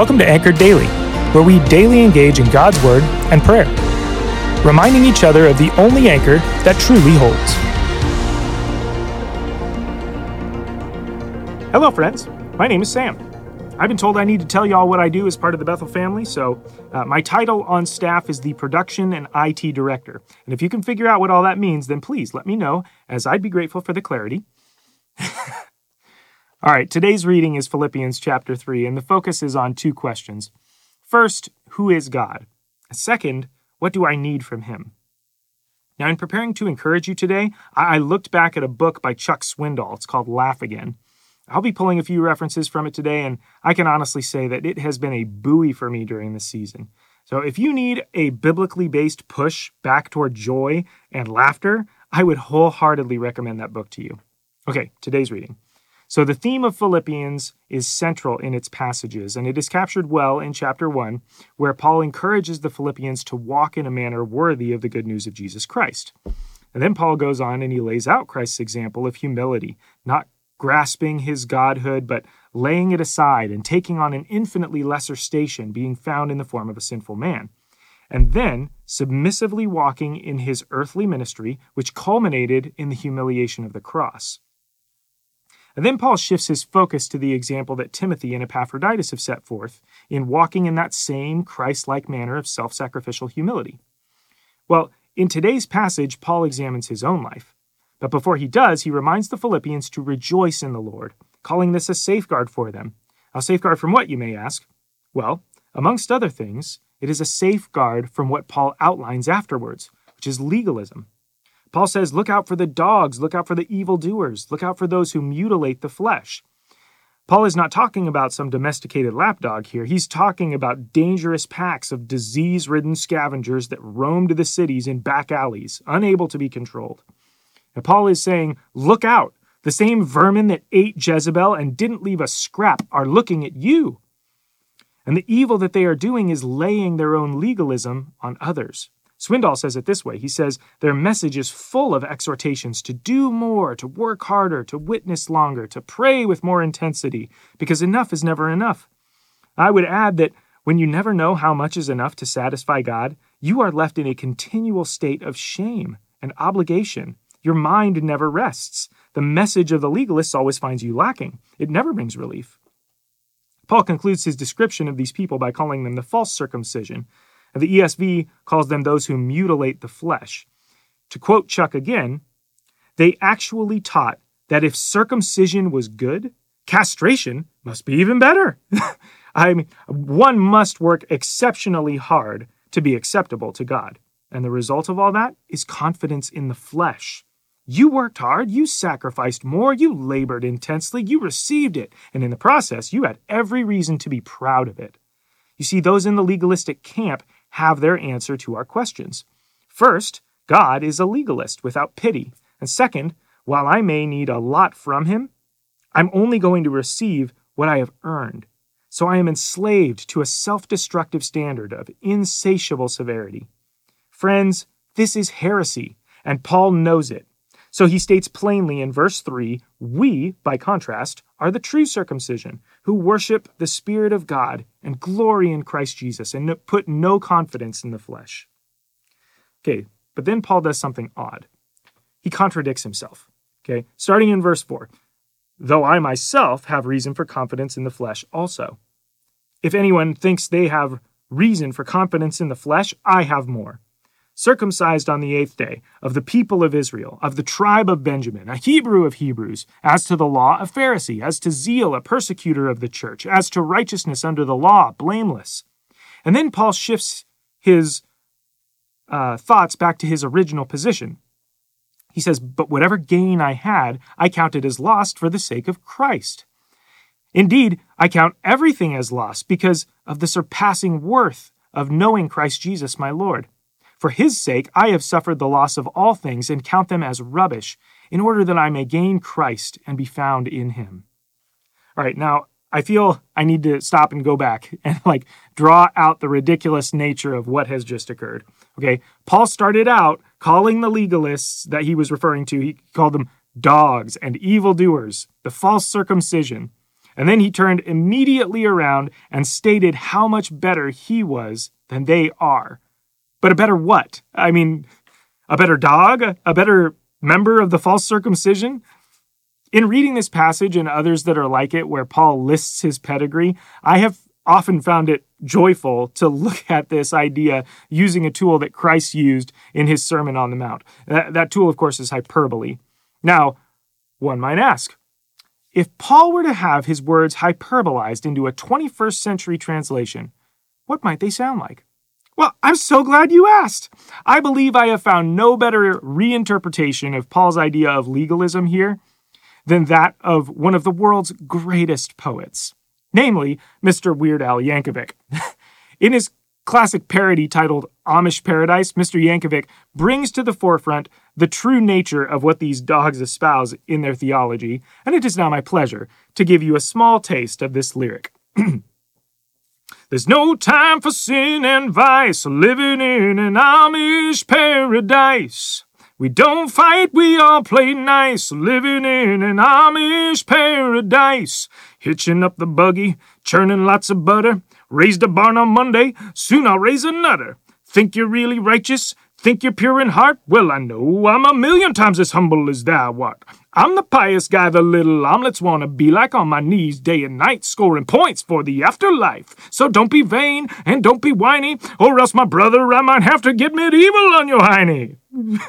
Welcome to Anchored Daily, where we daily engage in God's Word and prayer, reminding each other of the only anchor that truly holds. Hello, friends. My name is Sam. I've been told I need to tell y'all what I do as part of the Bethel family, so uh, my title on staff is the Production and IT Director. And if you can figure out what all that means, then please let me know, as I'd be grateful for the clarity. all right, today's reading is Philippians chapter 3, and the focus is on two questions. First, who is God? Second, what do I need from Him? Now, in preparing to encourage you today, I looked back at a book by Chuck Swindoll. It's called Laugh Again. I'll be pulling a few references from it today, and I can honestly say that it has been a buoy for me during this season. So if you need a biblically based push back toward joy and laughter, I would wholeheartedly recommend that book to you. Okay, today's reading. So the theme of Philippians is central in its passages, and it is captured well in chapter 1, where Paul encourages the Philippians to walk in a manner worthy of the good news of Jesus Christ. And then Paul goes on and he lays out Christ's example of humility, not grasping his godhood, but laying it aside and taking on an infinitely lesser station, being found in the form of a sinful man. And then submissively walking in his earthly ministry, which culminated in the humiliation of the cross. And then Paul shifts his focus to the example that Timothy and Epaphroditus have set forth in walking in that same Christ like manner of self sacrificial humility. Well, in today's passage, Paul examines his own life. But before he does, he reminds the Philippians to rejoice in the Lord, calling this a safeguard for them. A safeguard from what, you may ask? Well, amongst other things, it is a safeguard from what Paul outlines afterwards, which is legalism. Paul says, Look out for the dogs, look out for the evildoers, look out for those who mutilate the flesh. Paul is not talking about some domesticated lapdog here. He's talking about dangerous packs of disease ridden scavengers that roamed the cities in back alleys, unable to be controlled. And Paul is saying, Look out! The same vermin that ate Jezebel and didn't leave a scrap are looking at you. And the evil that they are doing is laying their own legalism on others. Swindoll says it this way He says, Their message is full of exhortations to do more, to work harder, to witness longer, to pray with more intensity, because enough is never enough. I would add that when you never know how much is enough to satisfy God, you are left in a continual state of shame and obligation your mind never rests. The message of the legalists always finds you lacking. It never brings relief. Paul concludes his description of these people by calling them the false circumcision. And the ESV calls them those who mutilate the flesh. To quote Chuck again, they actually taught that if circumcision was good, castration must be even better. I mean, one must work exceptionally hard to be acceptable to God. And the result of all that is confidence in the flesh. You worked hard, you sacrificed more, you labored intensely, you received it, and in the process, you had every reason to be proud of it. You see, those in the legalistic camp have their answer to our questions. First, God is a legalist without pity. And second, while I may need a lot from him, I'm only going to receive what I have earned. So I am enslaved to a self destructive standard of insatiable severity. Friends, this is heresy, and Paul knows it. So he states plainly in verse 3 We, by contrast, are the true circumcision, who worship the Spirit of God and glory in Christ Jesus and put no confidence in the flesh. Okay, but then Paul does something odd. He contradicts himself. Okay, starting in verse 4 Though I myself have reason for confidence in the flesh also. If anyone thinks they have reason for confidence in the flesh, I have more circumcised on the eighth day, of the people of Israel, of the tribe of Benjamin, a Hebrew of Hebrews, as to the law, a Pharisee, as to zeal, a persecutor of the church, as to righteousness under the law, blameless. And then Paul shifts his uh, thoughts back to his original position. He says, But whatever gain I had, I counted as lost for the sake of Christ. Indeed, I count everything as lost because of the surpassing worth of knowing Christ Jesus my Lord. For his sake, I have suffered the loss of all things and count them as rubbish, in order that I may gain Christ and be found in him. All right, now I feel I need to stop and go back and like draw out the ridiculous nature of what has just occurred. Okay, Paul started out calling the legalists that he was referring to, he called them dogs and evildoers, the false circumcision. And then he turned immediately around and stated how much better he was than they are. But a better what? I mean, a better dog? A better member of the false circumcision? In reading this passage and others that are like it, where Paul lists his pedigree, I have often found it joyful to look at this idea using a tool that Christ used in his Sermon on the Mount. That, that tool, of course, is hyperbole. Now, one might ask, if Paul were to have his words hyperbolized into a 21st century translation, what might they sound like? Well, I'm so glad you asked. I believe I have found no better reinterpretation of Paul's idea of legalism here than that of one of the world's greatest poets, namely Mr. Weird Al Yankovic. In his classic parody titled Amish Paradise, Mr. Yankovic brings to the forefront the true nature of what these dogs espouse in their theology, and it is now my pleasure to give you a small taste of this lyric. There's no time for sin and vice, living in an Amish paradise. We don't fight, we all play nice, living in an Amish paradise. Hitching up the buggy, churning lots of butter. Raised a barn on Monday, soon I'll raise another. Think you're really righteous? Think you're pure in heart? Well, I know I'm a million times as humble as thou art. I'm the pious guy the little omelets want to be like on my knees day and night, scoring points for the afterlife. So don't be vain and don't be whiny, or else, my brother, I might have to get medieval on your hiney.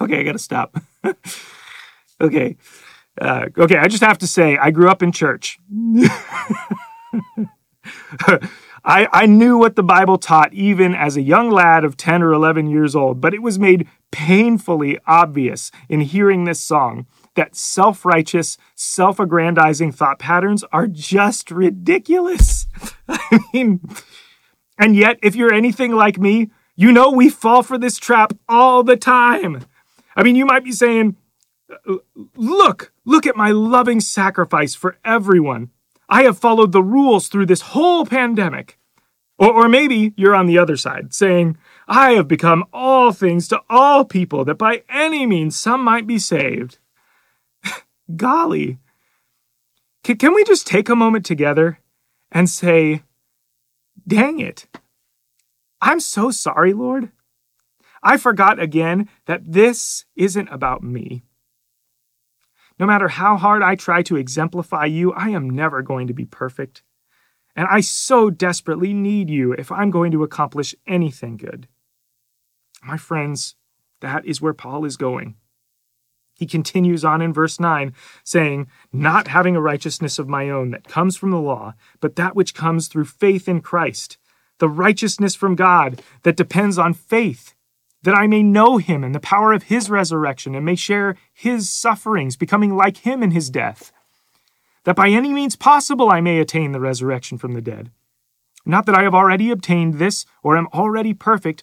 okay, I gotta stop. okay. Uh, okay, I just have to say, I grew up in church. I, I knew what the Bible taught even as a young lad of 10 or 11 years old, but it was made painfully obvious in hearing this song that self righteous, self aggrandizing thought patterns are just ridiculous. I mean, and yet, if you're anything like me, you know we fall for this trap all the time. I mean, you might be saying, Look, look at my loving sacrifice for everyone. I have followed the rules through this whole pandemic. Or, or maybe you're on the other side, saying, I have become all things to all people that by any means some might be saved. Golly. Can, can we just take a moment together and say, Dang it. I'm so sorry, Lord. I forgot again that this isn't about me. No matter how hard I try to exemplify you, I am never going to be perfect. And I so desperately need you if I'm going to accomplish anything good. My friends, that is where Paul is going. He continues on in verse 9, saying, Not having a righteousness of my own that comes from the law, but that which comes through faith in Christ, the righteousness from God that depends on faith that I may know him and the power of his resurrection, and may share his sufferings, becoming like him in his death, that by any means possible I may attain the resurrection from the dead. Not that I have already obtained this or am already perfect,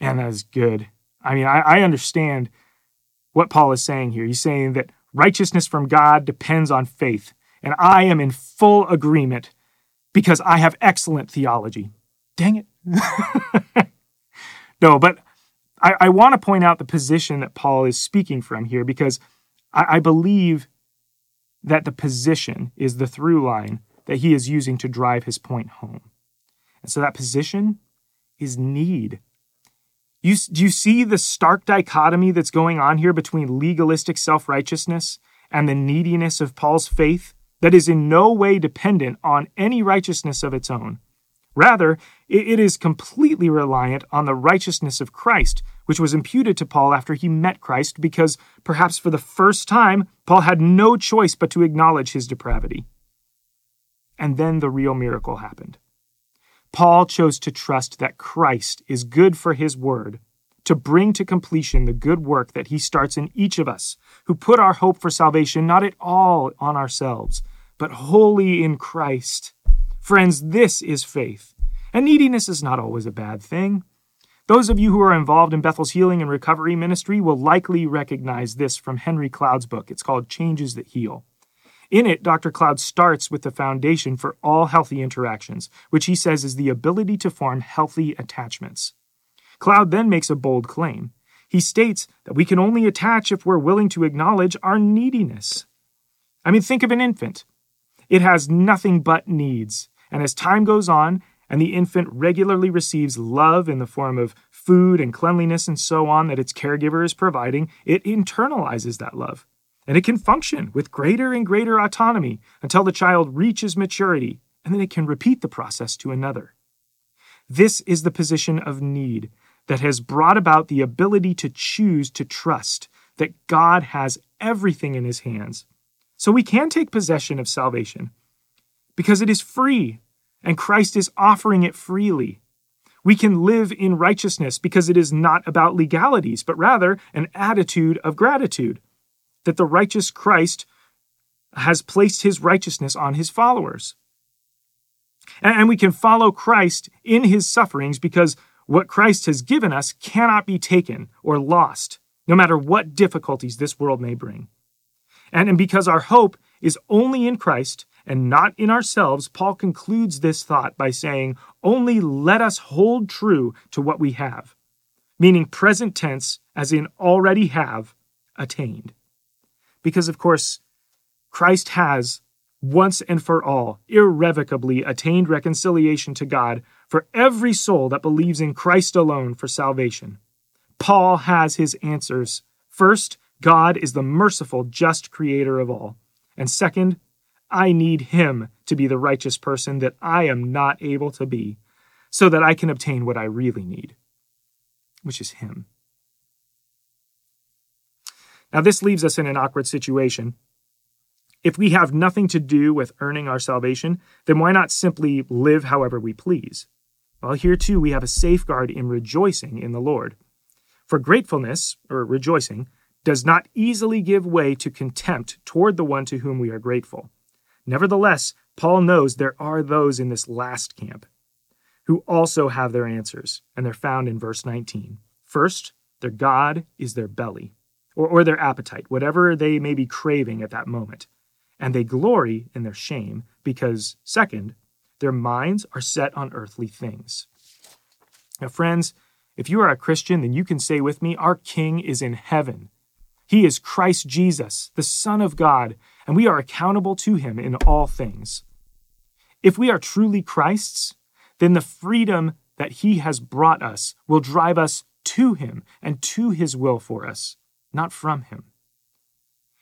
and that is good. I mean, I, I understand what Paul is saying here. He's saying that righteousness from God depends on faith, and I am in full agreement because I have excellent theology. Dang it. no, but I, I want to point out the position that Paul is speaking from here because I, I believe that the position is the through line that he is using to drive his point home. And so that position is need. You, do you see the stark dichotomy that's going on here between legalistic self righteousness and the neediness of Paul's faith that is in no way dependent on any righteousness of its own? Rather, it is completely reliant on the righteousness of Christ, which was imputed to Paul after he met Christ, because perhaps for the first time, Paul had no choice but to acknowledge his depravity. And then the real miracle happened. Paul chose to trust that Christ is good for his word, to bring to completion the good work that he starts in each of us, who put our hope for salvation not at all on ourselves, but wholly in Christ. Friends, this is faith. And neediness is not always a bad thing. Those of you who are involved in Bethel's healing and recovery ministry will likely recognize this from Henry Cloud's book. It's called Changes That Heal. In it, Dr. Cloud starts with the foundation for all healthy interactions, which he says is the ability to form healthy attachments. Cloud then makes a bold claim. He states that we can only attach if we're willing to acknowledge our neediness. I mean, think of an infant. It has nothing but needs, and as time goes on, and the infant regularly receives love in the form of food and cleanliness and so on that its caregiver is providing, it internalizes that love. And it can function with greater and greater autonomy until the child reaches maturity, and then it can repeat the process to another. This is the position of need that has brought about the ability to choose to trust that God has everything in his hands. So we can take possession of salvation because it is free and Christ is offering it freely. We can live in righteousness because it is not about legalities, but rather an attitude of gratitude that the righteous Christ has placed his righteousness on his followers. And we can follow Christ in his sufferings because what Christ has given us cannot be taken or lost, no matter what difficulties this world may bring. And because our hope is only in Christ, and not in ourselves, Paul concludes this thought by saying, Only let us hold true to what we have, meaning present tense, as in already have attained. Because, of course, Christ has once and for all irrevocably attained reconciliation to God for every soul that believes in Christ alone for salvation. Paul has his answers. First, God is the merciful, just creator of all. And second, I need Him to be the righteous person that I am not able to be, so that I can obtain what I really need, which is Him. Now, this leaves us in an awkward situation. If we have nothing to do with earning our salvation, then why not simply live however we please? Well, here too we have a safeguard in rejoicing in the Lord. For gratefulness, or rejoicing, does not easily give way to contempt toward the one to whom we are grateful. Nevertheless, Paul knows there are those in this last camp who also have their answers, and they're found in verse 19. First, their God is their belly, or, or their appetite, whatever they may be craving at that moment. And they glory in their shame, because, second, their minds are set on earthly things. Now, friends, if you are a Christian, then you can say with me, Our King is in heaven. He is Christ Jesus, the Son of God, and we are accountable to him in all things. If we are truly Christ's, then the freedom that he has brought us will drive us to him and to his will for us, not from him.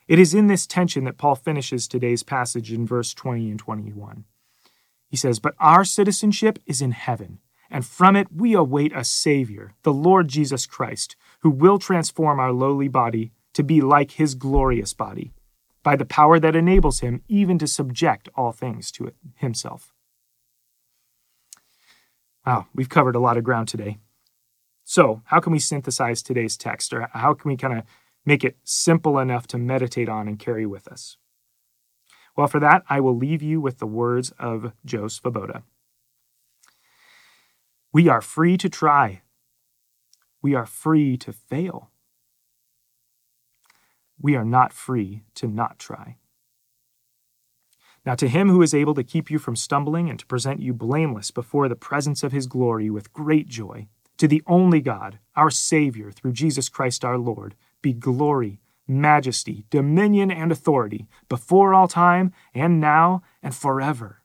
It is in this tension that Paul finishes today's passage in verse 20 and 21. He says, But our citizenship is in heaven, and from it we await a Savior, the Lord Jesus Christ, who will transform our lowly body to be like his glorious body by the power that enables him even to subject all things to himself. Wow, we've covered a lot of ground today. So, how can we synthesize today's text, or how can we kind of make it simple enough to meditate on and carry with us? Well, for that, I will leave you with the words of Joe Svoboda. We are free to try. We are free to fail we are not free to not try. Now, to him who is able to keep you from stumbling and to present you blameless before the presence of his glory with great joy, to the only God, our Savior, through Jesus Christ our Lord, be glory, majesty, dominion, and authority before all time, and now, and forever.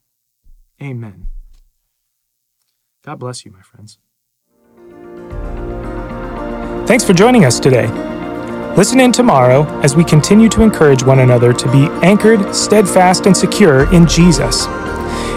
Amen. God bless you, my friends. Thanks for joining us today. Listen in tomorrow as we continue to encourage one another to be anchored, steadfast, and secure in Jesus.